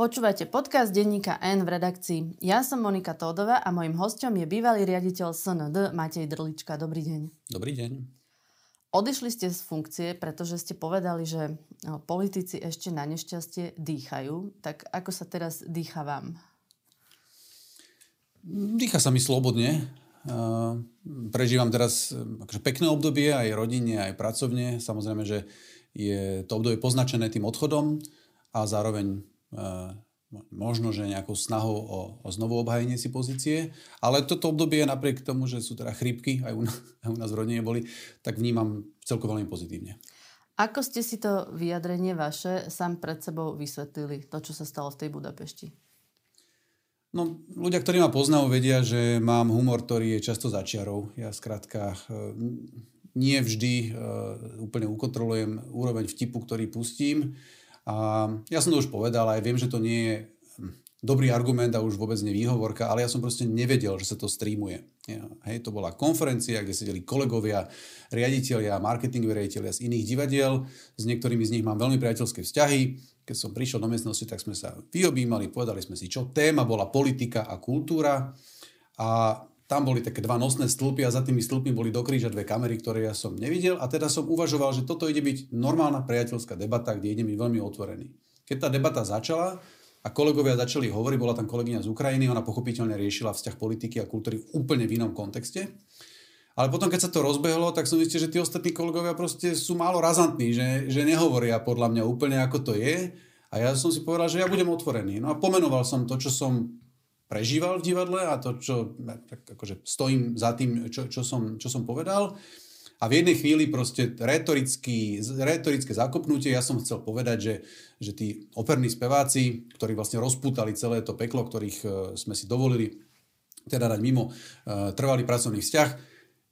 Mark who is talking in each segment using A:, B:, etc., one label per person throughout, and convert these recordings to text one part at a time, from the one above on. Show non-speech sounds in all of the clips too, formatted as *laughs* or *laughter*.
A: Počúvate podcast denníka N v redakcii. Ja som Monika Tódová a mojim hostom je bývalý riaditeľ SND Matej Drlička. Dobrý deň.
B: Dobrý deň.
A: Odišli ste z funkcie, pretože ste povedali, že no, politici ešte na nešťastie dýchajú. Tak ako sa teraz dýcha vám?
B: Dýcha sa mi slobodne. Prežívam teraz akože pekné obdobie aj rodine, aj pracovne. Samozrejme, že je to obdobie poznačené tým odchodom a zároveň možno, že nejakou snahou o, o znovu obhajenie si pozície. Ale toto obdobie, napriek tomu, že sú teda chrípky, aj u, nás, *laughs* aj u nás v rodine boli, tak vnímam celko veľmi pozitívne.
A: Ako ste si to vyjadrenie vaše sám pred sebou vysvetlili, to, čo sa stalo v tej Budapešti?
B: No, ľudia, ktorí ma poznajú, vedia, že mám humor, ktorý je často začiarov. Ja skrátka nie vždy uh, úplne ukontrolujem úroveň vtipu, ktorý pustím. A ja som to už povedal, aj viem, že to nie je hm, dobrý argument a už vôbec nevýhovorka, ale ja som proste nevedel, že sa to streamuje. Hej, to bola konferencia, kde sedeli kolegovia, riaditeľia, marketingoví riaditeľia z iných divadiel, s niektorými z nich mám veľmi priateľské vzťahy. Keď som prišiel do miestnosti, tak sme sa vyobímali, povedali sme si, čo téma bola politika a kultúra. A tam boli také dva nosné stĺpy a za tými stĺpmi boli do kríža dve kamery, ktoré ja som nevidel a teda som uvažoval, že toto ide byť normálna priateľská debata, kde ide byť veľmi otvorený. Keď tá debata začala a kolegovia začali hovoriť, bola tam kolegyňa z Ukrajiny, ona pochopiteľne riešila vzťah politiky a kultúry v úplne v inom kontexte. Ale potom, keď sa to rozbehlo, tak som zistil, že tí ostatní kolegovia proste sú málo razantní, že, že nehovoria podľa mňa úplne ako to je. A ja som si povedal, že ja budem otvorený. No a pomenoval som to, čo som prežíval v divadle a to, čo tak akože stojím za tým, čo, čo, som, čo som povedal. A v jednej chvíli proste retorické zakopnutie, ja som chcel povedať, že, že tí operní speváci, ktorí vlastne rozputali celé to peklo, ktorých e, sme si dovolili teda dať mimo uh, trvalý pracovný vzťah,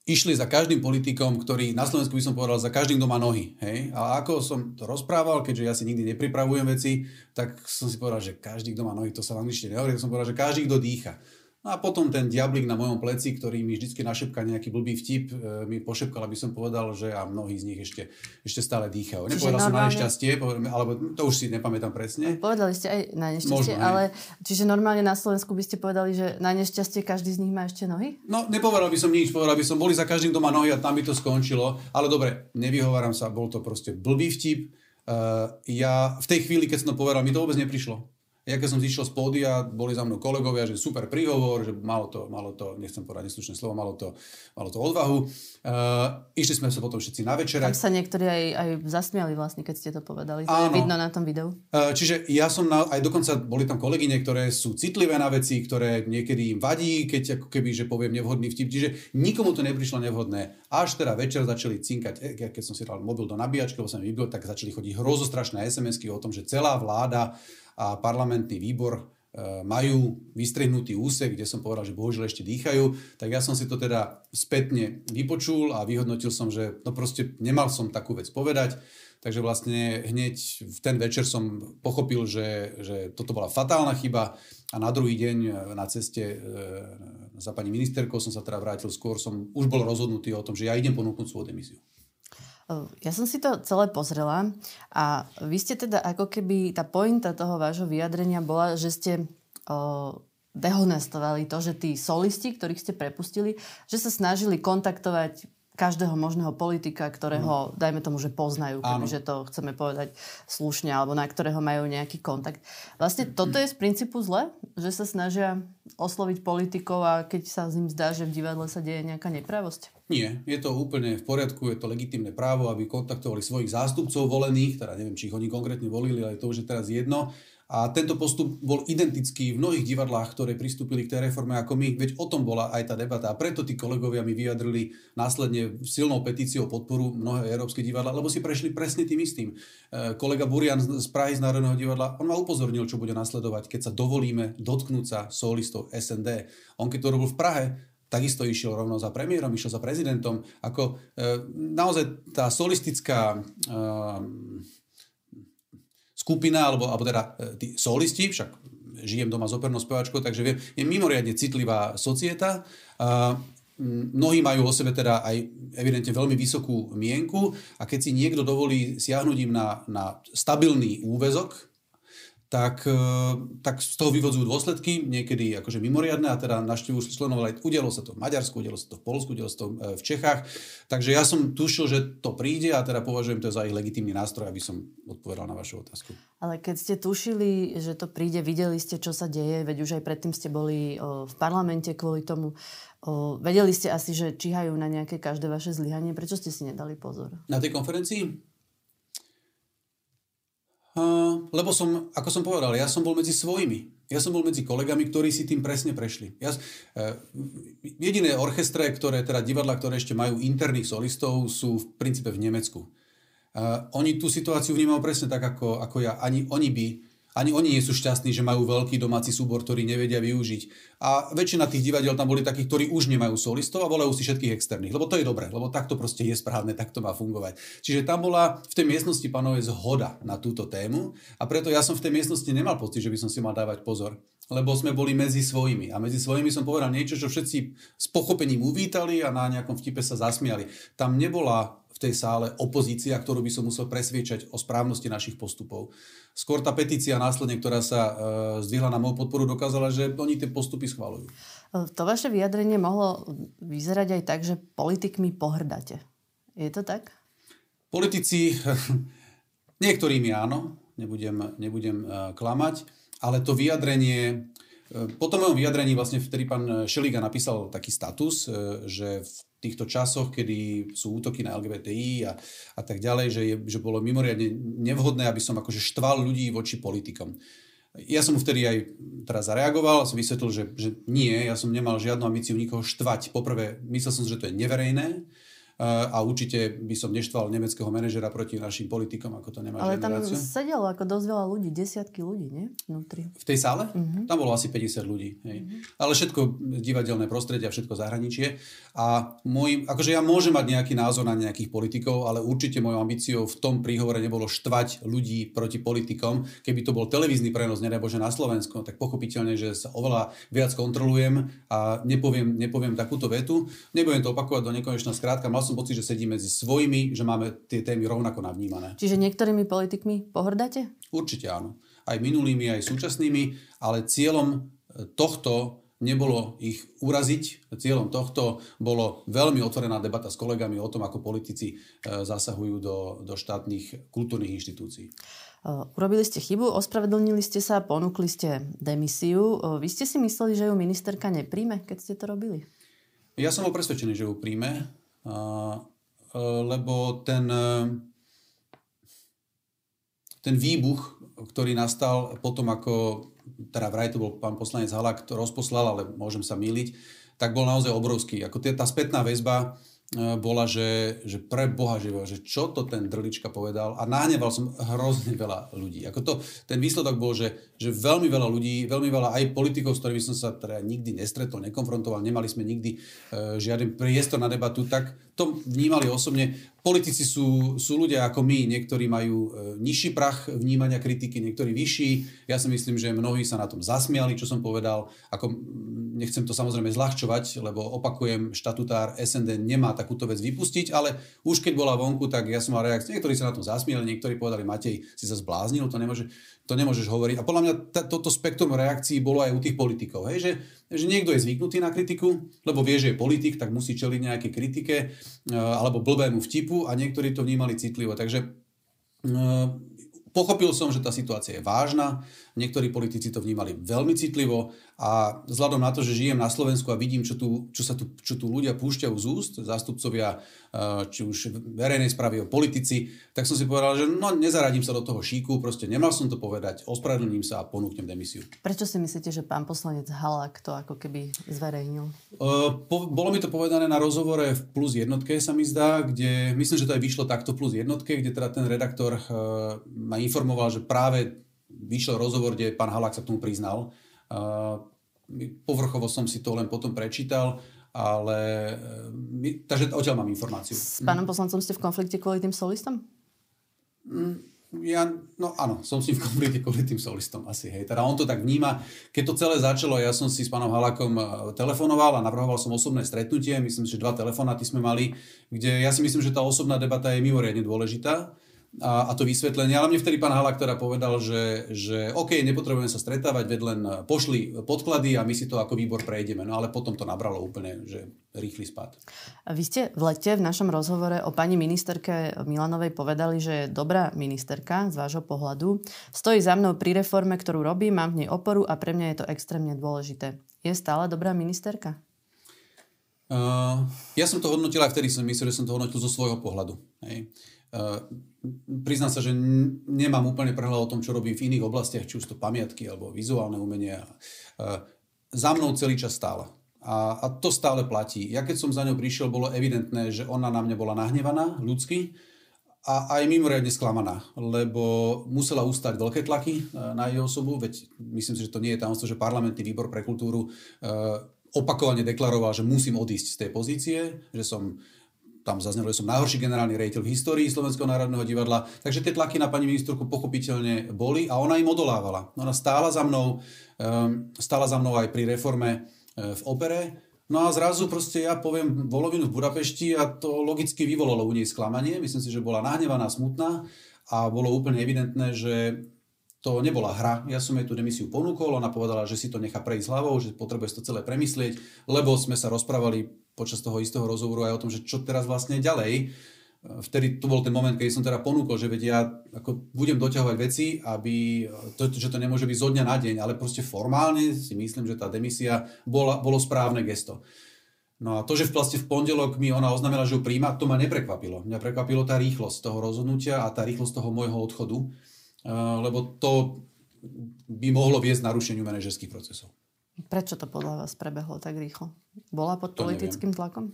B: išli za každým politikom, ktorý na Slovensku by som povedal za každým, kto má nohy. Hej? A ako som to rozprával, keďže ja si nikdy nepripravujem veci, tak som si povedal, že každý, kto má nohy, to sa v angličtine nehovorí, tak som povedal, že každý, kto dýcha. No a potom ten diablik na mojom pleci, ktorý mi vždy našepká nejaký blbý vtip, e, mi pošepkal, aby som povedal, že a mnohí z nich ešte, ešte stále dýchajú. Čiže Nepovedal normálne... som na nešťastie, alebo to už si nepamätám presne.
A: Povedali ste aj na nešťastie, Možno, ale čiže normálne na Slovensku by ste povedali, že na nešťastie každý z nich má ešte nohy?
B: No, nepovedal by som nič, povedal by som, boli za každým, kto má nohy a tam by to skončilo. Ale dobre, nevyhováram sa, bol to proste blbý vtip. Uh, ja v tej chvíli, keď som to povedal, mi to vôbec neprišlo ja keď som zišiel z pódia, boli za mnou kolegovia, že super príhovor, že malo to, malo to nechcem povedať neslušné slovo, malo to, malo to odvahu. Uh, išli sme sa potom všetci na večera.
A: Tam sa niektorí aj, aj zasmiali vlastne, keď ste to povedali. To Áno. je vidno na tom videu.
B: Uh, čiže ja som, na, aj dokonca boli tam kolegyne, ktoré sú citlivé na veci, ktoré niekedy im vadí, keď ako keby, že poviem nevhodný vtip. Čiže nikomu to neprišlo nevhodné. Až teda večer začali cinkať, e, keď som si dal mobil do nabíjačky, lebo som vybil, tak začali chodiť hrozostrašné SMS-ky o tom, že celá vláda a parlamentný výbor e, majú vystrihnutý úsek, kde som povedal, že bohužiaľ ešte dýchajú, tak ja som si to teda spätne vypočul a vyhodnotil som, že no proste nemal som takú vec povedať, takže vlastne hneď v ten večer som pochopil, že, že toto bola fatálna chyba a na druhý deň na ceste e, za pani ministerkou som sa teda vrátil skôr, som už bol rozhodnutý o tom, že ja idem ponúknuť svoju demisiu.
A: Ja som si to celé pozrela a vy ste teda ako keby, tá pointa toho vášho vyjadrenia bola, že ste o, dehonestovali to, že tí solisti, ktorých ste prepustili, že sa snažili kontaktovať každého možného politika, ktorého, mm. dajme tomu, že poznajú, kebyže to chceme povedať slušne, alebo na ktorého majú nejaký kontakt. Vlastne toto je z princípu zle, že sa snažia osloviť politikov a keď sa z ním zdá, že v divadle sa deje nejaká nepravosť?
B: Nie, je to úplne v poriadku, je to legitimné právo, aby kontaktovali svojich zástupcov volených, teda neviem, či ich oni konkrétne volili, ale to už je teraz jedno, a tento postup bol identický v mnohých divadlách, ktoré pristúpili k tej reforme ako my. Veď o tom bola aj tá debata. A preto tí kolegovia mi vyjadrili následne silnou petíciou podporu mnohé európske divadla, lebo si prešli presne tým istým. E, kolega Burian z Prahy z Národného divadla, on ma upozornil, čo bude nasledovať, keď sa dovolíme dotknúť sa solistov SND. On keď to robil v Prahe, takisto išiel rovno za premiérom, išiel za prezidentom. Ako e, naozaj tá solistická e, skupina, alebo, alebo teda e, tí solisti, však žijem doma s opernou speváčkou, takže viem, je mimoriadne citlivá societa. A mnohí majú o sebe teda aj evidentne veľmi vysokú mienku a keď si niekto dovolí siahnuť im na, na stabilný úvezok, tak, e, tak z toho vyvodzujú dôsledky, niekedy akože mimoriadne, a teda naštívujú členov, ale udialo sa to v Maďarsku, udialo sa to v Polsku, udialo sa to e, v Čechách. Takže ja som tušil, že to príde a teda považujem to za ich legitímny nástroj, aby som odpovedal na vašu otázku.
A: Ale keď ste tušili, že to príde, videli ste, čo sa deje, veď už aj predtým ste boli v parlamente kvôli tomu. Vedeli ste asi, že číhajú na nejaké každé vaše zlyhanie. Prečo ste si nedali pozor?
B: Na tej konferencii? Lebo som, ako som povedal, ja som bol medzi svojimi. Ja som bol medzi kolegami, ktorí si tým presne prešli. Ja, uh, jediné orchestre, ktoré, teda divadla, ktoré ešte majú interných solistov, sú v princípe v Nemecku. Uh, oni tú situáciu vnímajú presne tak, ako, ako ja. Ani oni by ani oni nie sú šťastní, že majú veľký domáci súbor, ktorý nevedia využiť. A väčšina tých divadiel tam boli takí, ktorí už nemajú solistov a volajú si všetkých externých. Lebo to je dobré, lebo takto proste je správne, takto má fungovať. Čiže tam bola v tej miestnosti panové zhoda na túto tému a preto ja som v tej miestnosti nemal pocit, že by som si mal dávať pozor lebo sme boli medzi svojimi. A medzi svojimi som povedal niečo, čo všetci s pochopením uvítali a na nejakom vtipe sa zasmiali. Tam nebola v tej sále opozícia, ktorú by som musel presviečať o správnosti našich postupov. Skôr tá petícia následne, ktorá sa e, zdvihla na moju podporu, dokázala, že oni tie postupy schvalujú. E,
A: to vaše vyjadrenie mohlo vyzerať aj tak, že politikmi pohrdáte. Je to tak?
B: Politici, *laughs* niektorými áno, nebudem, nebudem e, klamať, ale to vyjadrenie po tom mojom vyjadrení vlastne vtedy pán Šeliga napísal taký status, že v týchto časoch, kedy sú útoky na LGBTI a, a tak ďalej, že, je, že bolo mimoriadne nevhodné, aby som akože štval ľudí voči politikom. Ja som mu vtedy aj teraz zareagoval a som vysvetlil, že, že nie, ja som nemal žiadnu ambíciu nikoho štvať. Poprvé, myslel som že to je neverejné, a určite by som neštval nemeckého manažera proti našim politikom, ako to nemá
A: Ale tam generáciu. sedelo ako dosť veľa ľudí, desiatky ľudí, nie? Vnútri.
B: V tej sále? Uh-huh. Tam bolo asi 50 ľudí. Hej. Uh-huh. Ale všetko divadelné prostredie a všetko zahraničie. A môj, akože ja môžem mať nejaký názor na nejakých politikov, ale určite mojou ambíciou v tom príhovore nebolo štvať ľudí proti politikom. Keby to bol televízny prenos, nedaj Bože, na Slovensku, tak pochopiteľne, že sa oveľa viac kontrolujem a nepoviem, nepoviem takúto vetu. Nebudem to opakovať do nekonečna skrátka. Mal som pocit, že sedím medzi svojimi, že máme tie témy rovnako navnímané.
A: Čiže niektorými politikmi pohrdáte?
B: Určite áno. Aj minulými, aj súčasnými, ale cieľom e, tohto nebolo ich uraziť. Cieľom tohto bolo veľmi otvorená debata s kolegami o tom, ako politici e, zasahujú do, do štátnych kultúrnych inštitúcií. E,
A: urobili ste chybu, ospravedlnili ste sa, ponúkli ste demisiu. Vy ste si mysleli, že ju ministerka nepríjme, keď ste to robili?
B: Ja som bol presvedčený, že ju príjme lebo ten, ten výbuch, ktorý nastal potom, ako teda vraj to bol pán poslanec Halak, to rozposlal, ale môžem sa míliť, tak bol naozaj obrovský. Ako tá spätná väzba E, bola, že, že pre Boha živého, že čo to ten Drlička povedal a nahneval som hrozne veľa ľudí. Ako to, ten výsledok bol, že, že veľmi veľa ľudí, veľmi veľa aj politikov, s ktorými som sa teda nikdy nestretol, nekonfrontoval, nemali sme nikdy uh, žiaden priestor na debatu, tak to vnímali osobne. Politici sú, sú ľudia ako my, niektorí majú uh, nižší prach vnímania kritiky, niektorí vyšší. Ja si myslím, že mnohí sa na tom zasmiali, čo som povedal. Ako, nechcem to samozrejme zľahčovať, lebo opakujem, štatutár SND nemá takúto vec vypustiť, ale už keď bola vonku, tak ja som mal reakciu. Niektorí sa na tom zasmieli, niektorí povedali, Matej, si sa zbláznil, to, nemôže, to nemôžeš hovoriť. A podľa mňa toto spektrum reakcií bolo aj u tých politikov. Hej? Že, že niekto je zvyknutý na kritiku, lebo vie, že je politik, tak musí čeliť nejaké kritike e, alebo blbému vtipu a niektorí to vnímali citlivo. Takže e, pochopil som, že tá situácia je vážna, niektorí politici to vnímali veľmi citlivo a vzhľadom na to, že žijem na Slovensku a vidím, čo tu, čo sa tu, čo tu ľudia púšťajú z úst, zástupcovia eh, či už verejnej správy politici, tak som si povedal, že no nezaradím sa do toho šíku, proste nemal som to povedať, ospravedlním sa a ponúknem demisiu.
A: Prečo si myslíte, že pán poslanec Halák to ako keby zverejnil?
B: Uh, po, bolo mi to povedané na rozhovore v Plus jednotke, sa mi zdá, kde, myslím, že to aj vyšlo takto Plus jednotke, kde teda ten redaktor uh, ma informoval, že práve vyšiel rozhovor, kde pán Halák sa k tomu priznal, Povrchovo som si to len potom prečítal, ale my, takže odtiaľ mám informáciu.
A: S pánom poslancom ste v konflikte kvôli tým solistom?
B: Mm, ja, no áno, som s ním v konflikte kvôli tým solistom asi, hej. Teda on to tak vníma. Keď to celé začalo, ja som si s pánom Halakom e, telefonoval a navrhoval som osobné stretnutie, myslím, že dva telefonáty sme mali, kde ja si myslím, že tá osobná debata je mimoriadne dôležitá a, a to vysvetlenie. Ale mne vtedy pán Halak teda povedal, že, že OK, nepotrebujeme sa stretávať, veď len pošli podklady a my si to ako výbor prejdeme. No ale potom to nabralo úplne, že rýchly spad.
A: A vy ste v lete v našom rozhovore o pani ministerke Milanovej povedali, že je dobrá ministerka z vášho pohľadu. Stojí za mnou pri reforme, ktorú robí, mám v nej oporu a pre mňa je to extrémne dôležité. Je stále dobrá ministerka?
B: Uh, ja som to hodnotil aj vtedy som myslel, že som to hodnotil zo svojho pohľadu. Hej. Uh, priznám sa, že nemám úplne prehľad o tom, čo robím v iných oblastiach, či už to pamiatky alebo vizuálne umenie. Uh, za mnou celý čas stála. A, a to stále platí. Ja keď som za ňou prišiel, bolo evidentné, že ona na mňa bola nahnevaná ľudsky a aj mimoriadne sklamaná, lebo musela ustať veľké tlaky na jej osobu, veď myslím si, že to nie je tajomstvo, že parlamentný výbor pre kultúru opakovane deklaroval, že musím odísť z tej pozície, že som tam zaznelo, že som najhorší generálny rejiteľ v histórii Slovenského národného divadla. Takže tie tlaky na pani ministerku pochopiteľne boli a ona im odolávala. Ona stála za mnou, um, stála za mnou aj pri reforme uh, v opere. No a zrazu proste ja poviem volovinu v Budapešti a to logicky vyvolalo u nej sklamanie. Myslím si, že bola nahnevaná, smutná a bolo úplne evidentné, že to nebola hra. Ja som jej tú demisiu ponúkol, ona povedala, že si to nechá prejsť hlavou, že potrebuje to celé premyslieť, lebo sme sa rozprávali počas toho istého rozhovoru aj o tom, že čo teraz vlastne ďalej. Vtedy to bol ten moment, keď som teda ponúkol, že veď ja ako budem doťahovať veci, aby to, že to nemôže byť zo dňa na deň, ale proste formálne si myslím, že tá demisia bola, bolo správne gesto. No a to, že vlastne v pondelok mi ona oznámila, že ju príjma, to ma neprekvapilo. Mňa prekvapilo tá rýchlosť toho rozhodnutia a tá rýchlosť toho môjho odchodu lebo to by mohlo viesť narušeniu manažerských procesov.
A: Prečo to podľa vás prebehlo tak rýchlo? Bola pod to politickým neviem. tlakom?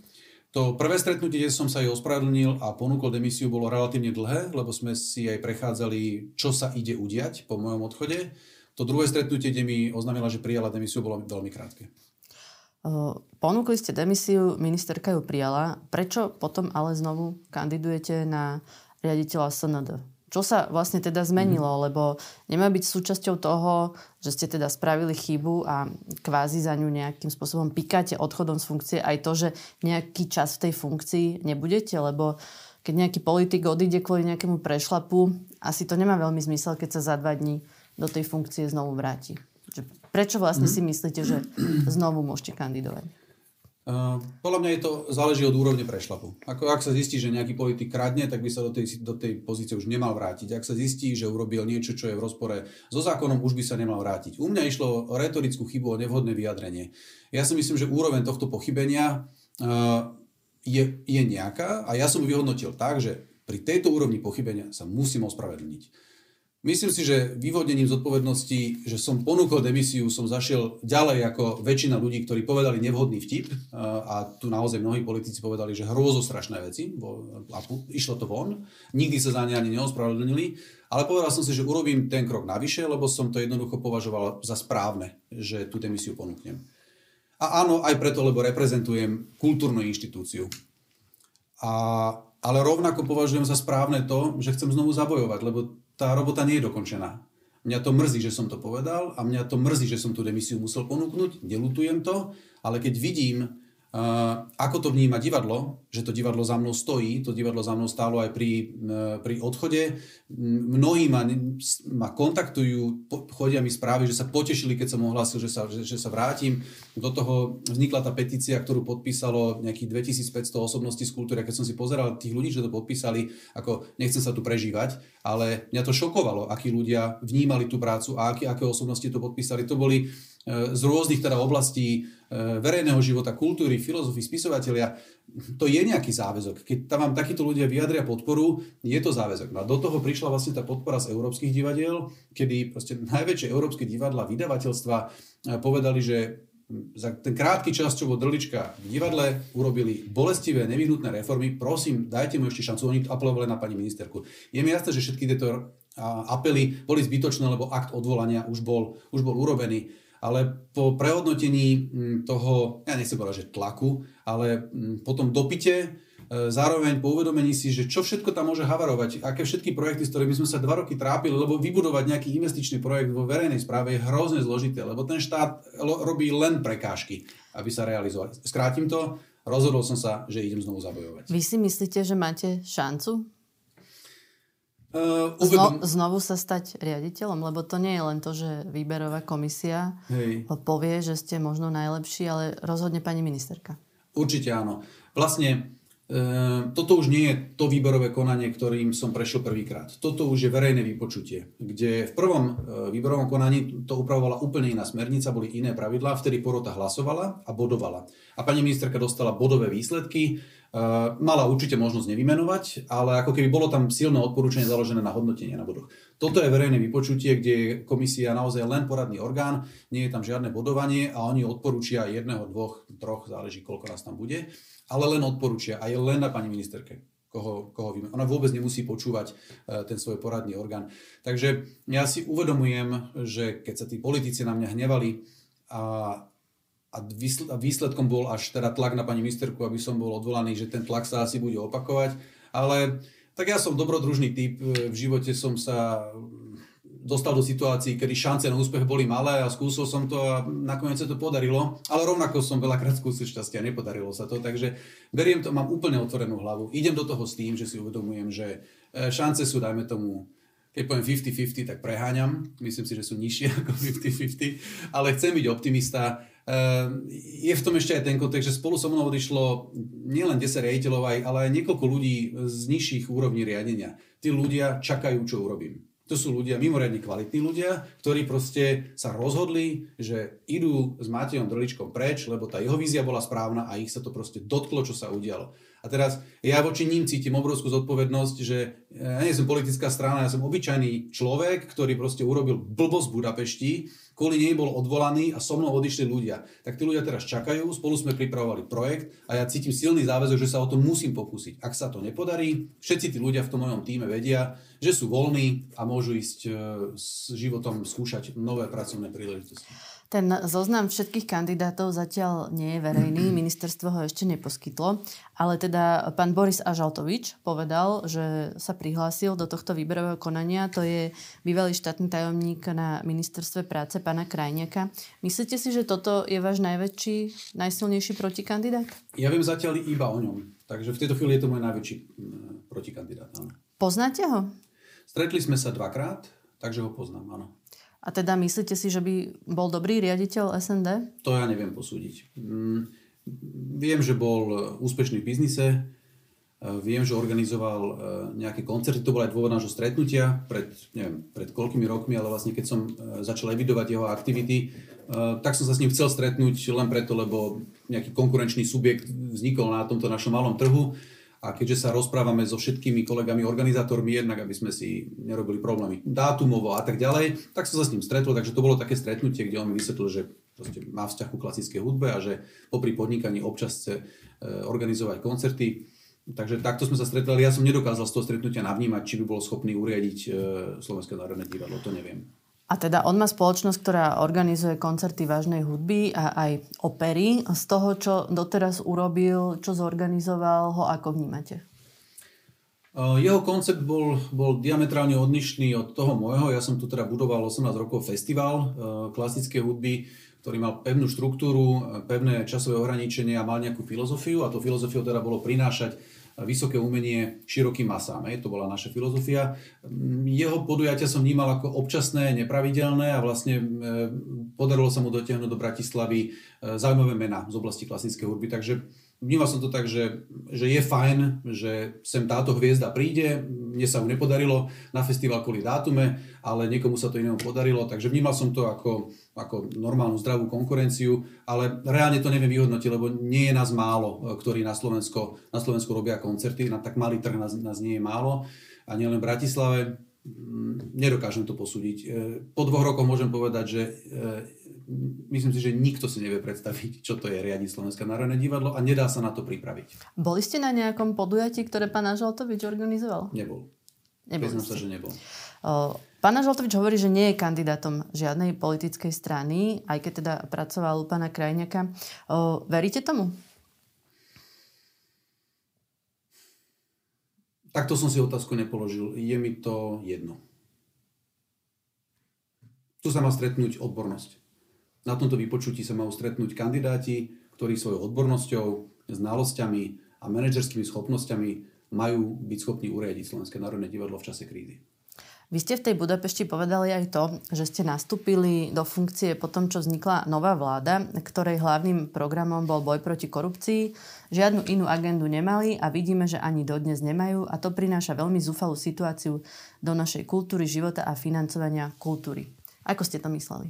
B: To prvé stretnutie, kde som sa jej ospravedlnil a ponúkol demisiu, bolo relatívne dlhé, lebo sme si aj prechádzali, čo sa ide udiať po mojom odchode. To druhé stretnutie, kde mi oznámila, že prijala demisiu, bolo veľmi krátke.
A: Ponúkli ste demisiu, ministerka ju prijala. Prečo potom ale znovu kandidujete na riaditeľa SND? Čo sa vlastne teda zmenilo, mm. lebo nemá byť súčasťou toho, že ste teda spravili chybu a kvázi za ňu nejakým spôsobom pikáte odchodom z funkcie aj to, že nejaký čas v tej funkcii nebudete, lebo keď nejaký politik odíde kvôli nejakému prešlapu, asi to nemá veľmi zmysel, keď sa za dva dní do tej funkcie znovu vráti. Prečo vlastne mm. si myslíte, že znovu môžete kandidovať?
B: Uh, podľa mňa je to záleží od úrovne prešlapu. Ako ak sa zistí, že nejaký politik kradne, tak by sa do tej, do tej pozície už nemal vrátiť. Ak sa zistí, že urobil niečo, čo je v rozpore so zákonom, už by sa nemal vrátiť. U mňa išlo o retorickú chybu, o nevhodné vyjadrenie. Ja si myslím, že úroveň tohto pochybenia uh, je, je nejaká a ja som vyhodnotil tak, že pri tejto úrovni pochybenia sa musím ospravedlniť. Myslím si, že vyvodením zodpovednosti, že som ponúkol demisiu, som zašiel ďalej ako väčšina ľudí, ktorí povedali nevhodný vtip a tu naozaj mnohí politici povedali, že hrôzo strašné veci a išlo to von. Nikdy sa za ne ani neospravedlnili, ale povedal som si, že urobím ten krok navyše, lebo som to jednoducho považoval za správne, že tú demisiu ponúknem. A áno, aj preto, lebo reprezentujem kultúrnu inštitúciu. A, ale rovnako považujem za správne to, že chcem znovu zabojovať, lebo tá robota nie je dokončená. Mňa to mrzí, že som to povedal a mňa to mrzí, že som tú demisiu musel ponúknuť, nelutujem to, ale keď vidím, ako to vníma divadlo, že to divadlo za mnou stojí, to divadlo za mnou stálo aj pri, pri odchode. Mnohí ma, ma kontaktujú, chodia mi správy, že sa potešili, keď som ohlásil, že sa, že, že sa vrátim. Do toho vznikla tá petícia, ktorú podpísalo nejakých 2500 osobností z kultúry. Keď som si pozeral tých ľudí, že to podpísali, ako nechcem sa tu prežívať, ale mňa to šokovalo, akí ľudia vnímali tú prácu a aké, aké osobnosti to podpísali. To boli z rôznych teda oblastí e, verejného života, kultúry, filozofii, spisovatelia, to je nejaký záväzok. Keď tam vám takíto ľudia vyjadria podporu, je to záväzok. No a do toho prišla vlastne tá podpora z európskych divadiel, kedy proste najväčšie európske divadla, vydavateľstva e, povedali, že za ten krátky čas, čo bol Drlička v divadle, urobili bolestivé, nevyhnutné reformy. Prosím, dajte mu ešte šancu. Oni apelovali na pani ministerku. Je mi jasné, že všetky tieto apely boli zbytočné, lebo akt odvolania už bol, už bol urobený ale po prehodnotení mm, toho, ja nechcem povedať, že tlaku, ale mm, po tom dopite, e, zároveň po uvedomení si, že čo všetko tam môže havarovať, aké všetky projekty, s ktorými sme sa dva roky trápili, lebo vybudovať nejaký investičný projekt vo verejnej správe je hrozne zložité, lebo ten štát robí len prekážky, aby sa realizovali. Skrátim to, rozhodol som sa, že idem znovu zabojovať.
A: Vy si myslíte, že máte šancu? Uh, uvedom... Zno, znovu sa stať riaditeľom? Lebo to nie je len to, že výberová komisia Hej. povie, že ste možno najlepší, ale rozhodne pani ministerka.
B: Určite áno. Vlastne e, toto už nie je to výberové konanie, ktorým som prešiel prvýkrát. Toto už je verejné vypočutie, kde v prvom e, výberovom konaní to upravovala úplne iná smernica, boli iné pravidlá, vtedy porota hlasovala a bodovala. A pani ministerka dostala bodové výsledky, mala určite možnosť nevymenovať, ale ako keby bolo tam silné odporúčanie založené na hodnotenie na bodoch. Toto je verejné vypočutie, kde je komisia naozaj len poradný orgán, nie je tam žiadne bodovanie a oni odporúčia jedného, dvoch, troch, záleží koľko nás tam bude, ale len odporúčia a je len na pani ministerke. Koho, koho vymenuje. Ona vôbec nemusí počúvať uh, ten svoj poradný orgán. Takže ja si uvedomujem, že keď sa tí politici na mňa hnevali a a výsledkom bol až teda tlak na pani ministerku, aby som bol odvolaný, že ten tlak sa asi bude opakovať. Ale tak ja som dobrodružný typ, v živote som sa dostal do situácií, kedy šance na úspech boli malé a skúsil som to a nakoniec sa to podarilo, ale rovnako som veľakrát skúsil a nepodarilo sa to, takže beriem to, mám úplne otvorenú hlavu. Idem do toho s tým, že si uvedomujem, že e, šance sú, dajme tomu, keď poviem 50-50, tak preháňam. Myslím si, že sú nižšie *laughs* ako 50-50, ale chcem byť optimista. Ehm, je v tom ešte aj ten kontext, že spolu so mnou odišlo nielen 10 riaditeľov, ale aj niekoľko ľudí z nižších úrovní riadenia. Tí ľudia čakajú, čo urobím. To sú ľudia, mimoriadne kvalitní ľudia, ktorí proste sa rozhodli, že idú s Matejom Drličkom preč, lebo tá jeho vízia bola správna a ich sa to proste dotklo, čo sa udialo. A teraz ja voči ním cítim obrovskú zodpovednosť, že ja nie som politická strana, ja som obyčajný človek, ktorý proste urobil blbosť v Budapešti, kvôli nej bol odvolaný a so mnou odišli ľudia. Tak tí ľudia teraz čakajú, spolu sme pripravovali projekt a ja cítim silný záväzok, že sa o to musím pokúsiť. Ak sa to nepodarí, všetci tí ľudia v tom mojom týme vedia, že sú voľní a môžu ísť e, s životom skúšať nové pracovné príležitosti.
A: Ten zoznam všetkých kandidátov zatiaľ nie je verejný, *clears throat* ministerstvo ho ešte neposkytlo, ale teda pán Boris Ažaltovič povedal, že sa prihlásil do tohto výberového konania, to je bývalý štátny tajomník na ministerstve práce pána Krajniaka. Myslíte si, že toto je váš najväčší, najsilnejší protikandidát?
B: Ja viem zatiaľ iba o ňom, takže v tejto chvíli je to môj najväčší protikandidát. Áno.
A: Poznáte ho?
B: Stretli sme sa dvakrát, takže ho poznám, áno.
A: A teda myslíte si, že by bol dobrý riaditeľ SND?
B: To ja neviem posúdiť. Mm, viem, že bol úspešný v biznise, e, viem, že organizoval e, nejaké koncerty, to bol aj dôvod nášho stretnutia pred, neviem, pred koľkými rokmi, ale vlastne keď som e, začal evidovať jeho aktivity, tak som sa s ním chcel stretnúť len preto, lebo nejaký konkurenčný subjekt vznikol na tomto našom malom trhu a keďže sa rozprávame so všetkými kolegami organizátormi, jednak aby sme si nerobili problémy dátumovo a tak ďalej, tak som sa s ním stretol, takže to bolo také stretnutie, kde on mi vysvetlil, že má vzťah ku klasickej hudbe a že popri podnikaní občas chce e, organizovať koncerty. Takže takto sme sa stretli, ja som nedokázal z toho stretnutia navnímať, či by bol schopný uriadiť e, Slovenské národné divadlo, to neviem.
A: A teda on má spoločnosť, ktorá organizuje koncerty vážnej hudby a aj opery. Z toho, čo doteraz urobil, čo zorganizoval, ho ako vnímate?
B: Jeho koncept bol, bol diametrálne odlišný od toho môjho. Ja som tu teda budoval 18 rokov festival klasickej hudby, ktorý mal pevnú štruktúru, pevné časové ohraničenie a mal nejakú filozofiu. A to filozofiou teda bolo prinášať vysoké umenie širokým masám. Hej, to bola naša filozofia. Jeho podujatia som vnímal ako občasné, nepravidelné a vlastne e, podarilo sa mu dotiahnuť do Bratislavy e, zaujímavé mená z oblasti klasickej hudby. Takže vnímal som to tak, že, že je fajn, že sem táto hviezda príde, mne sa ju nepodarilo na festival kvôli dátume, ale niekomu sa to inému podarilo, takže vnímal som to ako, ako normálnu zdravú konkurenciu, ale reálne to neviem vyhodnotiť, lebo nie je nás málo, ktorí na Slovensko, na Slovensku robia koncerty, na tak malý trh nás, nás nie je málo a nielen v Bratislave, mm, nedokážem to posúdiť. E, po dvoch rokoch môžem povedať, že e, myslím si, že nikto si nevie predstaviť, čo to je riadiť Slovenské národné divadlo a nedá sa na to pripraviť.
A: Boli ste na nejakom podujatí, ktoré pán Žaltovič organizoval?
B: Nebol. Priznám sa, že nebol.
A: Pán Žaltovič hovorí, že nie je kandidátom žiadnej politickej strany, aj keď teda pracoval u pána Krajňaka. Veríte tomu?
B: Takto som si otázku nepoložil. Je mi to jedno. Tu sa má stretnúť odbornosť. Na tomto vypočutí sa majú stretnúť kandidáti, ktorí svojou odbornosťou, znalosťami a manažerskými schopnosťami majú byť schopní uriadiť Slovenské národné divadlo v čase krízy.
A: Vy ste v tej Budapešti povedali aj to, že ste nastúpili do funkcie po tom, čo vznikla nová vláda, ktorej hlavným programom bol boj proti korupcii. Žiadnu inú agendu nemali a vidíme, že ani dodnes nemajú a to prináša veľmi zúfalú situáciu do našej kultúry, života a financovania kultúry. Ako ste to mysleli?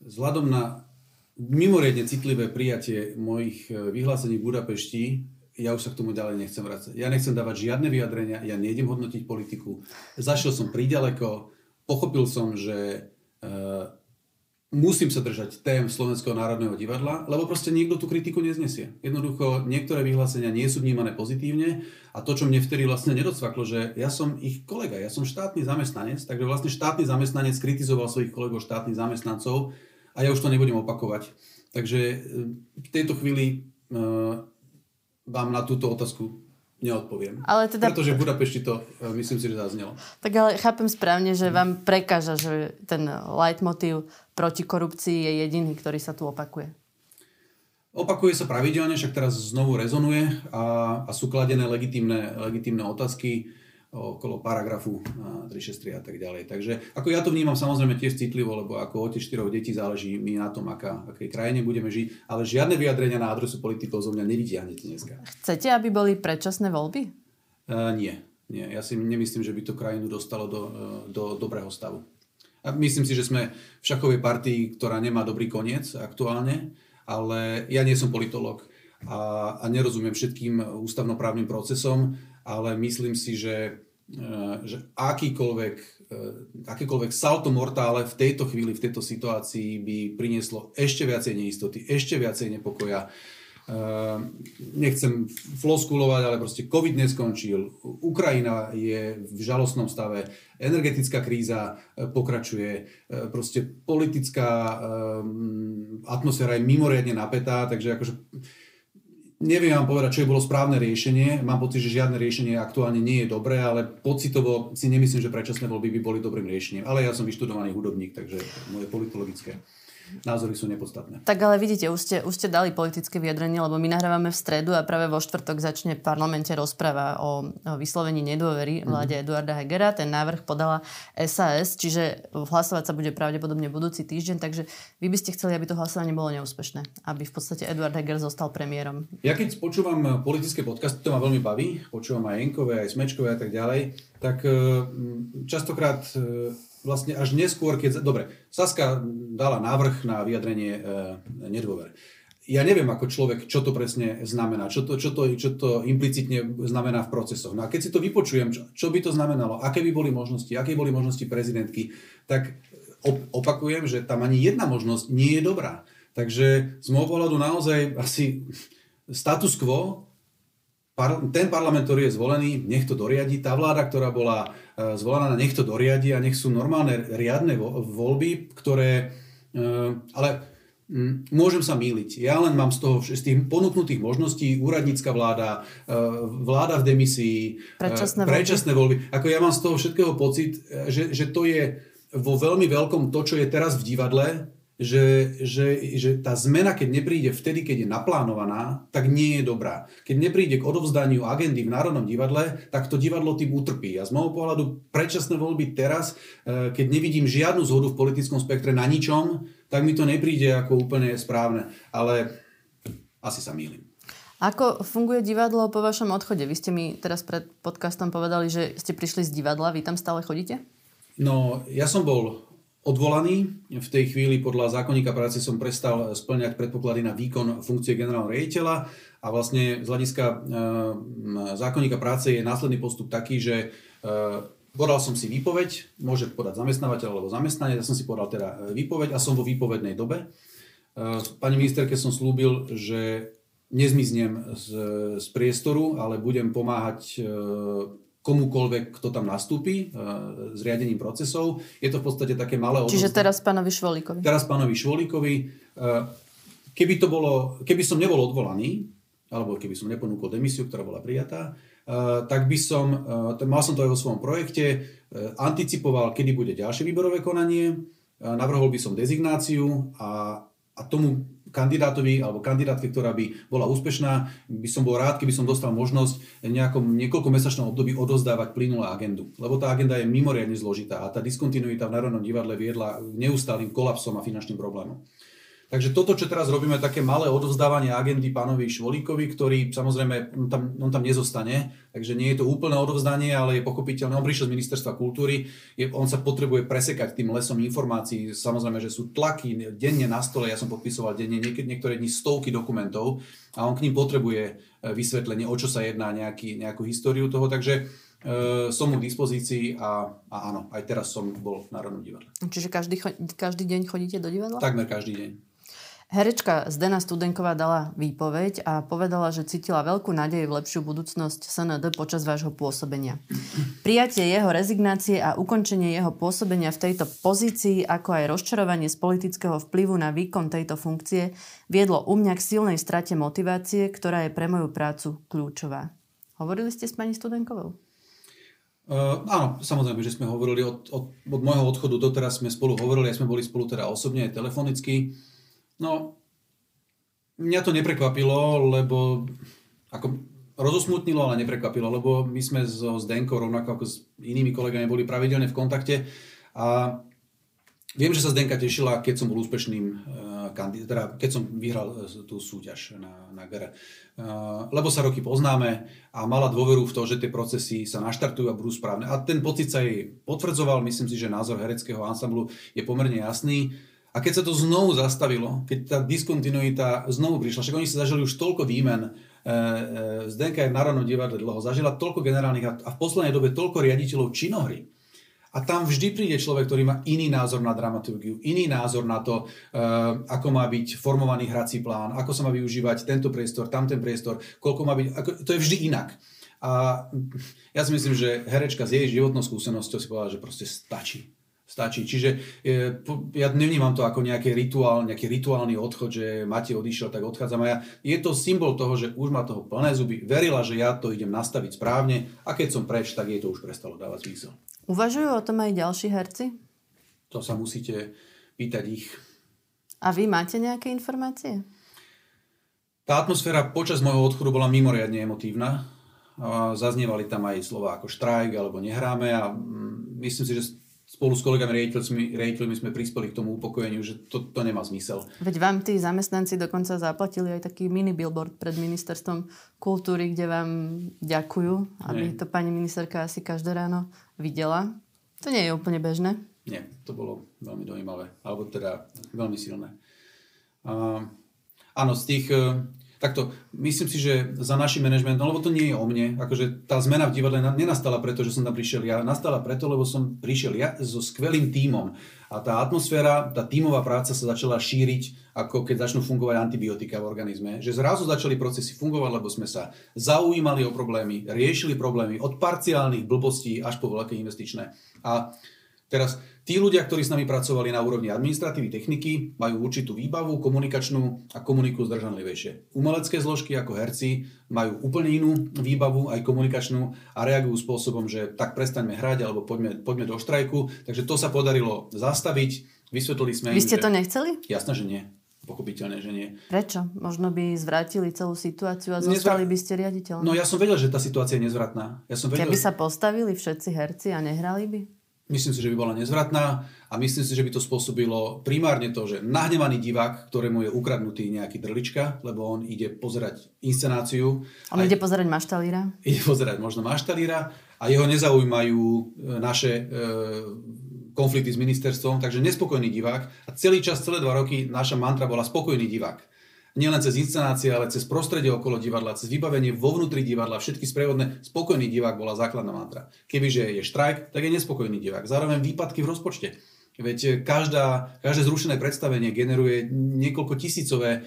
B: Vzhľadom na mimoriadne citlivé prijatie mojich eh, vyhlásení v Budapešti ja už sa k tomu ďalej nechcem vrácať. Ja nechcem dávať žiadne vyjadrenia, ja nejdem hodnotiť politiku. Zašiel som príďaleko, pochopil som, že uh, musím sa držať tém Slovenského národného divadla, lebo proste niekto tú kritiku neznesie. Jednoducho niektoré vyhlásenia nie sú vnímané pozitívne a to, čo mne vtedy vlastne nedocvaklo, že ja som ich kolega, ja som štátny zamestnanec, takže vlastne štátny zamestnanec kritizoval svojich kolegov štátnych zamestnancov a ja už to nebudem opakovať. Takže e, v tejto chvíli uh, vám na túto otázku neodpoviem. Ale teda... Pretože v Budapešti to e, myslím si, že zaznelo.
A: Tak ale chápem správne, že vám prekáža, že ten leitmotiv proti korupcii je jediný, ktorý sa tu opakuje.
B: Opakuje sa pravidelne, však teraz znovu rezonuje a, a sú kladené legitímne, legitímne otázky okolo paragrafu 363 a tak ďalej. Takže ako ja to vnímam samozrejme tiež citlivo, lebo ako otec štyroch detí záleží mi na tom, aká, akej krajine budeme žiť, ale žiadne vyjadrenia na adresu politikov zo mňa nevytiahnete dneska.
A: Chcete, aby boli predčasné voľby?
B: Uh, nie, nie. Ja si nemyslím, že by to krajinu dostalo do, e, do dobrého stavu. A myslím si, že sme v šachovej partii, ktorá nemá dobrý koniec aktuálne, ale ja nie som politolog a, a nerozumiem všetkým ústavnoprávnym procesom, ale myslím si, že, e, že akýkoľvek, e, akékoľvek salto mortále v tejto chvíli, v tejto situácii by prinieslo ešte viacej neistoty, ešte viacej nepokoja. E, nechcem floskulovať, ale proste COVID neskončil, Ukrajina je v žalostnom stave, energetická kríza pokračuje, proste politická atmosféra je mimoriadne napätá, takže akože Neviem vám povedať, čo je bolo správne riešenie. Mám pocit, že žiadne riešenie aktuálne nie je dobré, ale pocitovo si nemyslím, že predčasné voľby by boli dobrým riešením. Ale ja som vyštudovaný hudobník, takže moje politologické názory sú nepodstatné.
A: Tak ale vidíte, už ste, už ste dali politické vyjadrenie, lebo my nahrávame v stredu a práve vo štvrtok začne v parlamente rozpráva o, o vyslovení nedôvery mm-hmm. vláde Eduarda Hegera. Ten návrh podala SAS, čiže hlasovať sa bude pravdepodobne budúci týždeň, takže vy by ste chceli, aby to hlasovanie bolo neúspešné, aby v podstate Eduard Heger zostal premiérom.
B: Ja keď počúvam politické podcasty, to ma veľmi baví, počúvam aj Enkové, aj Smečkové a tak ďalej, tak e, častokrát e, vlastne až neskôr, keď... Dobre, Saska dala návrh na vyjadrenie e, nedôver. Ja neviem ako človek, čo to presne znamená, čo to, čo, to, čo to implicitne znamená v procesoch. No a keď si to vypočujem, čo, čo by to znamenalo, aké by boli možnosti, aké boli možnosti prezidentky, tak opakujem, že tam ani jedna možnosť nie je dobrá. Takže z môjho pohľadu naozaj asi status quo ten parlament, ktorý je zvolený, nech to doriadi. Tá vláda, ktorá bola uh, zvolená, nech to doriadi a nech sú normálne riadne voľby, ktoré... Uh, ale môžem sa míliť. Ja len mám z toho, z tých ponúknutých možností, úradnícka vláda, uh, vláda v demisii,
A: predčasné,
B: predčasné voľby. voľby. Ako ja mám z toho všetkého pocit, že, že to je vo veľmi veľkom to, čo je teraz v divadle, že, že, že tá zmena, keď nepríde vtedy, keď je naplánovaná, tak nie je dobrá. Keď nepríde k odovzdaniu agendy v Národnom divadle, tak to divadlo tým utrpí. A z môjho pohľadu predčasné voľby teraz, e, keď nevidím žiadnu zhodu v politickom spektre na ničom, tak mi to nepríde ako úplne správne. Ale asi sa mýlim.
A: Ako funguje divadlo po vašom odchode? Vy ste mi teraz pred podcastom povedali, že ste prišli z divadla. Vy tam stále chodíte?
B: No, ja som bol odvolaný. V tej chvíli podľa zákonníka práce som prestal splňať predpoklady na výkon funkcie generálneho riaditeľa a vlastne z hľadiska e, zákonníka práce je následný postup taký, že e, podal som si výpoveď, môže podať zamestnávateľ alebo zamestnanie, ja som si podal teda e, výpoveď a som vo výpovednej dobe. Pani ministerke som slúbil, že nezmiznem z, z priestoru, ale budem pomáhať komukolvek, kto tam nastúpi s riadením procesov. Je to v podstate také malé
A: Čiže odnosť. teraz pánovi Švolíkovi.
B: Teraz pánovi Švolíkovi. Uh, keby, to bolo, keby som nebol odvolaný, alebo keby som neponúkol demisiu, ktorá bola prijatá, uh, tak by som, mal som to aj vo svojom projekte, anticipoval, kedy bude ďalšie výberové konanie, navrhol by som dezignáciu a, a tomu kandidátovi alebo kandidátke, ktorá by bola úspešná, by som bol rád, keby som dostal možnosť nejakom niekoľko mesačnom období odozdávať plynulú agendu. Lebo tá agenda je mimoriadne zložitá a tá diskontinuita v Národnom divadle viedla neustálým kolapsom a finančným problémom. Takže toto, čo teraz robíme, také malé odovzdávanie agendy pánovi Švolíkovi, ktorý samozrejme, on tam, on tam nezostane, takže nie je to úplné odovzdanie, ale je pochopiteľné. On prišiel z ministerstva kultúry, je, on sa potrebuje presekať tým lesom informácií. Samozrejme, že sú tlaky denne na stole, ja som podpisoval denne niek- niektoré dni stovky dokumentov a on k ním potrebuje e, vysvetlenie, o čo sa jedná, nejaký, nejakú históriu toho. Takže e, som mu k dispozícii a, a áno, aj teraz som bol v Národnom divadle.
A: Čiže každý, každý deň chodíte do divadla?
B: Takmer každý deň.
A: Herečka Zdena Studenková dala výpoveď a povedala, že cítila veľkú nádej v lepšiu budúcnosť SND počas vášho pôsobenia. Prijatie jeho rezignácie a ukončenie jeho pôsobenia v tejto pozícii, ako aj rozčarovanie z politického vplyvu na výkon tejto funkcie, viedlo u mňa k silnej strate motivácie, ktorá je pre moju prácu kľúčová. Hovorili ste s pani Studenkovou?
B: Uh, áno, samozrejme, že sme hovorili od, od, od môjho odchodu doteraz sme spolu hovorili, aj sme boli spolu teda osobne aj telefonicky. No, mňa to neprekvapilo, lebo ako rozosmutnilo, ale neprekvapilo, lebo my sme so Zdenkou, rovnako ako s inými kolegami, boli pravidelne v kontakte a viem, že sa Zdenka tešila, keď som bol úspešným uh, kandidát, teda keď som vyhral uh, tú súťaž na, na GR. Uh, lebo sa roky poznáme a mala dôveru v to, že tie procesy sa naštartujú a budú správne. A ten pocit sa jej potvrdzoval, myslím si, že názor hereckého ansamblu je pomerne jasný. A keď sa to znovu zastavilo, keď tá diskontinuita znovu prišla, však oni si zažili už toľko výmen, e, e, Zdenka je v Národnom divadle dlho, zažila toľko generálnych a, v poslednej dobe toľko riaditeľov činohry. A tam vždy príde človek, ktorý má iný názor na dramaturgiu, iný názor na to, e, ako má byť formovaný hrací plán, ako sa má využívať tento priestor, tamten priestor, koľko má byť, ako, to je vždy inak. A ja si myslím, že herečka s jej životnou skúsenosťou si povedala, že proste stačí stačí. Čiže e, ja nevnímam to ako nejaký rituál, nejaký rituálny odchod, že Matej odišiel, tak odchádzam. A ja, je to symbol toho, že už má toho plné zuby, verila, že ja to idem nastaviť správne a keď som preč, tak jej to už prestalo dávať zmysel.
A: Uvažujú o tom aj ďalší herci?
B: To sa musíte pýtať ich.
A: A vy máte nejaké informácie?
B: Tá atmosféra počas môjho odchodu bola mimoriadne emotívna. Zaznievali tam aj slova ako štrajk alebo nehráme a mm, myslím si, že spolu s kolegami rejiteľmi, rejiteľmi sme prispeli k tomu upokojeniu, že to, to nemá zmysel.
A: Veď vám tí zamestnanci dokonca zaplatili aj taký mini billboard pred ministerstvom kultúry, kde vám ďakujú, aby nie. to pani ministerka asi každé ráno videla. To nie je úplne bežné.
B: Nie, to bolo veľmi dojímavé, alebo teda veľmi silné. Uh, áno, z tých Takto, myslím si, že za našim manažmentom, lebo to nie je o mne, akože tá zmena v divadle nenastala preto, že som tam prišiel ja, nastala preto, lebo som prišiel ja so skvelým tímom. A tá atmosféra, tá tímová práca sa začala šíriť, ako keď začnú fungovať antibiotika v organizme. Že zrazu začali procesy fungovať, lebo sme sa zaujímali o problémy, riešili problémy od parciálnych blbostí až po veľké investičné. A teraz Tí ľudia, ktorí s nami pracovali na úrovni administratívy, techniky, majú určitú výbavu komunikačnú a komunikujú zdržanlivejšie. Umelecké zložky ako herci majú úplne inú výbavu, aj komunikačnú a reagujú spôsobom, že tak prestaňme hrať alebo poďme, poďme do štrajku. Takže to sa podarilo zastaviť. Vysvetlili sme
A: Vy ste im, to nechceli?
B: Jasné, že nie pochopiteľné, že nie.
A: Prečo? Možno by zvrátili celú situáciu a zostali Nezvra... by ste riaditeľom.
B: No ja som vedel, že tá situácia je nezvratná. Ja som vedel...
A: Keby sa postavili všetci herci a nehrali by?
B: Myslím si, že by bola nezvratná a myslím si, že by to spôsobilo primárne to, že nahnevaný divák, ktorému je ukradnutý nejaký drlička, lebo on ide pozerať inscenáciu.
A: On ide pozerať maštalíra?
B: Ide pozerať možno maštalíra a jeho nezaujímajú e, naše e, konflikty s ministerstvom, takže nespokojný divák a celý čas, celé dva roky naša mantra bola spokojný divák nielen cez inscenácie, ale cez prostredie okolo divadla, cez vybavenie vo vnútri divadla, všetky sprievodné, spokojný divák bola základná mantra. Kebyže je štrajk, tak je nespokojný divák. Zároveň výpadky v rozpočte. Veď každá, každé zrušené predstavenie generuje niekoľko tisícové e,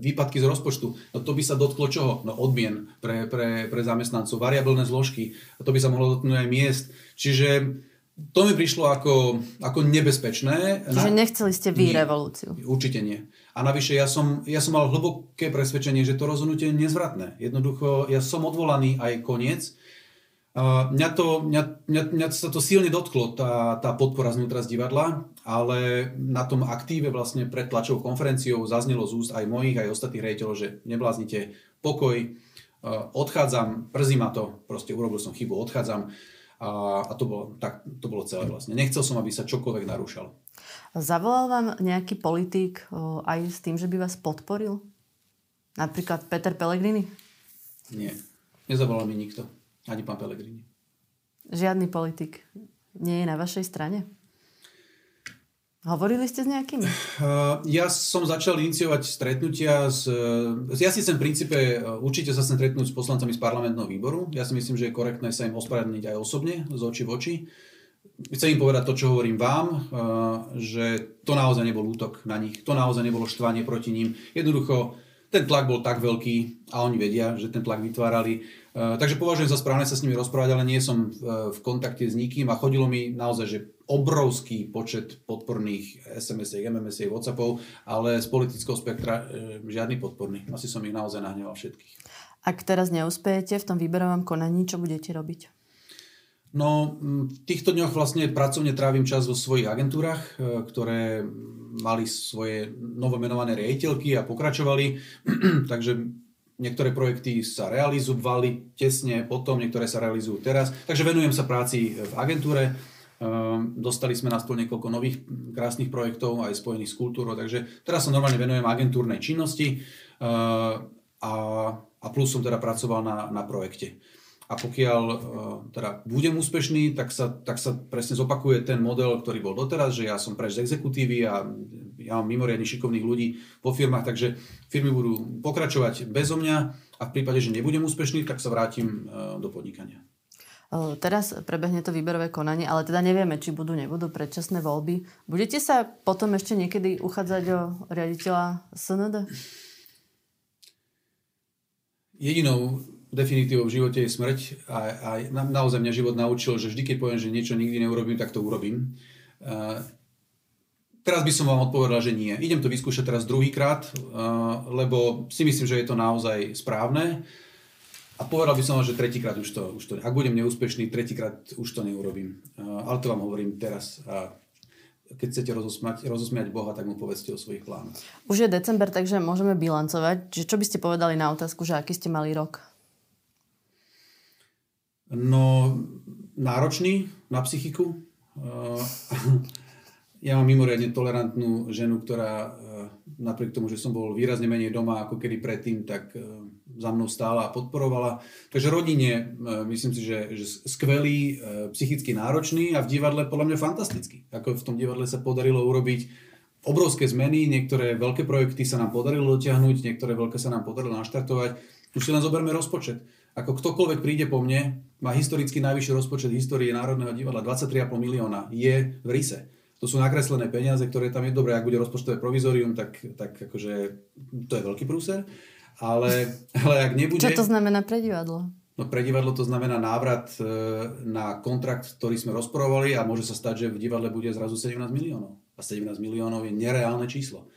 B: výpadky z rozpočtu. No to by sa dotklo čoho? No odmien pre, pre, pre zamestnancov, variabilné zložky. A to by sa mohlo dotknúť aj miest. Čiže to mi prišlo ako, ako nebezpečné.
A: Čiže nechceli ste vy nie, revolúciu?
B: Určite nie. A navyše ja som, ja som mal hlboké presvedčenie, že to rozhodnutie je nezvratné. Jednoducho, ja som odvolaný aj koniec. Uh, mňa, to, mňa, mňa, mňa sa to silne dotklo, tá, tá podpora znútra z divadla, ale na tom aktíve vlastne pred tlačovou konferenciou zaznelo z úst aj mojich, aj ostatných rejiteľov, že nebláznite, pokoj, uh, odchádzam, przí ma to, proste urobil som chybu, odchádzam a, a to, bolo, tak, to bolo celé vlastne. Nechcel som, aby sa čokoľvek narúšalo.
A: Zavolal vám nejaký politik uh, aj s tým, že by vás podporil? Napríklad Peter Pellegrini?
B: Nie, nezavolal mi nikto. Ani pán Pellegrini.
A: Žiadny politik nie je na vašej strane? Hovorili ste s nejakými?
B: Uh, ja som začal iniciovať stretnutia s... Ja si chcem v princípe, určite sa chcem stretnúť s poslancami z parlamentného výboru. Ja si myslím, že je korektné sa im ospravedlniť aj osobne, z očí v oči. Chcem im povedať to, čo hovorím vám, uh, že to naozaj nebol útok na nich, to naozaj nebolo štvanie proti ním. Jednoducho, ten tlak bol tak veľký a oni vedia, že ten tlak vytvárali. E, takže považujem za správne sa s nimi rozprávať, ale nie som v, v kontakte s nikým a chodilo mi naozaj, že obrovský počet podporných SMS-iek, MMS-iek, Whatsappov, ale z politického spektra žiadny podporný. Asi som ich naozaj nahneval všetkých.
A: Ak teraz neúspejete v tom výberovom konaní, čo budete robiť?
B: No, v týchto dňoch vlastne pracovne trávim čas vo svojich agentúrach, e, ktoré mali svoje novomenované riaditeľky a pokračovali. *clears throat* Takže niektoré projekty sa realizovali tesne potom, niektoré sa realizujú teraz. Takže venujem sa práci v agentúre. E, dostali sme na stôl niekoľko nových krásnych projektov aj spojených s kultúrou, takže teraz sa normálne venujem agentúrnej činnosti e, a, a plus som teda pracoval na, na projekte a pokiaľ uh, teda budem úspešný, tak sa, tak sa presne zopakuje ten model, ktorý bol doteraz, že ja som preč z exekutívy a ja mám mimoriadne šikovných ľudí vo firmách, takže firmy budú pokračovať bezo mňa a v prípade, že nebudem úspešný, tak sa vrátim uh, do podnikania.
A: Teraz prebehne to výberové konanie, ale teda nevieme, či budú, nebudú predčasné voľby. Budete sa potom ešte niekedy uchádzať o riaditeľa SND?
B: Jedinou definitívou v živote je smrť a, a na, naozaj mňa život naučil, že vždy, keď poviem, že niečo nikdy neurobím, tak to urobím. Uh, teraz by som vám odpovedal, že nie. Idem to vyskúšať teraz druhýkrát, uh, lebo si myslím, že je to naozaj správne. A povedal by som vám, že tretíkrát už to, už to, ak budem neúspešný, tretíkrát už to neurobím. Uh, ale to vám hovorím teraz. A keď chcete rozosmiať, rozosmiať Boha, tak mu povedzte o svojich plánoch.
A: Už je december, takže môžeme bilancovať. Čo by ste povedali na otázku, že aký ste mali rok?
B: No, náročný na psychiku. Eh, *laughs* ja mám mimoriadne tolerantnú ženu, ktorá eh, napriek tomu, že som bol výrazne menej doma ako kedy predtým, tak eh, za mnou stála a podporovala. Takže rodine myslím si, že, že skvelý, psychicky náročný a v divadle podľa mňa fantastický. Ako v tom divadle sa podarilo urobiť obrovské zmeny, niektoré veľké projekty sa nám podarilo dotiahnuť, niektoré veľké sa nám podarilo naštartovať. Už si len zoberme rozpočet ako ktokoľvek príde po mne, má historicky najvyšší rozpočet histórie Národného divadla, 23,5 milióna, je v RISE. To sú nakreslené peniaze, ktoré tam je dobré, ak bude rozpočtové provizorium, tak, tak akože to je veľký prúser. Ale, ale ak nebude...
A: Čo to znamená pre divadlo?
B: No pre divadlo to znamená návrat e, na kontrakt, ktorý sme rozporovali a môže sa stať, že v divadle bude zrazu 17 miliónov. A 17 miliónov je nereálne číslo.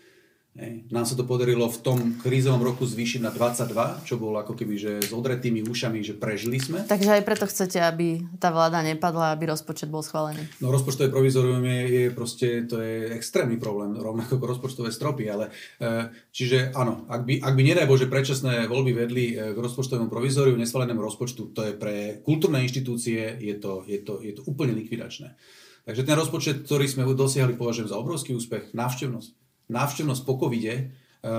B: Nám sa to podarilo v tom krízovom roku zvýšiť na 22, čo bolo ako keby že s odretými ušami, že prežili sme.
A: Takže aj preto chcete, aby tá vláda nepadla, aby rozpočet bol schválený.
B: No rozpočtové provizorium je, je proste, to je extrémny problém, rovnako ako rozpočtové stropy, ale e, čiže áno, ak by, ak by nedaj Bože predčasné voľby vedli e, k rozpočtovému provizoriu, neschválenému rozpočtu, to je pre kultúrne inštitúcie, je to, je to, je to úplne likvidačné. Takže ten rozpočet, ktorý sme dosiahli, považujem za obrovský úspech. Návštevnosť návštevnosť po covide, eh,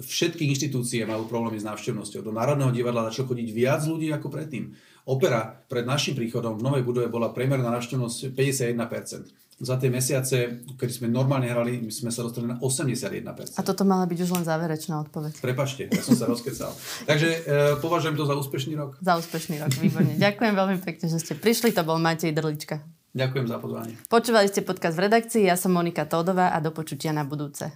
B: všetky inštitúcie majú problémy s návštevnosťou. Do Národného divadla začalo chodiť viac ľudí ako predtým. Opera pred našim príchodom v novej budove bola priemerná návštevnosť 51%. Za tie mesiace, keď sme normálne hrali, my sme sa dostali na 81%.
A: A toto mala byť už len záverečná odpoveď.
B: Prepačte, ja som sa rozkecal. *laughs* Takže e, považujem to za úspešný rok.
A: Za úspešný rok, výborne. Ďakujem veľmi pekne, že ste prišli. To bol Matej Drlička.
B: Ďakujem za pozvanie.
A: Počúvali ste podcast v redakcii, ja som Monika Tódová a do počutia na budúce.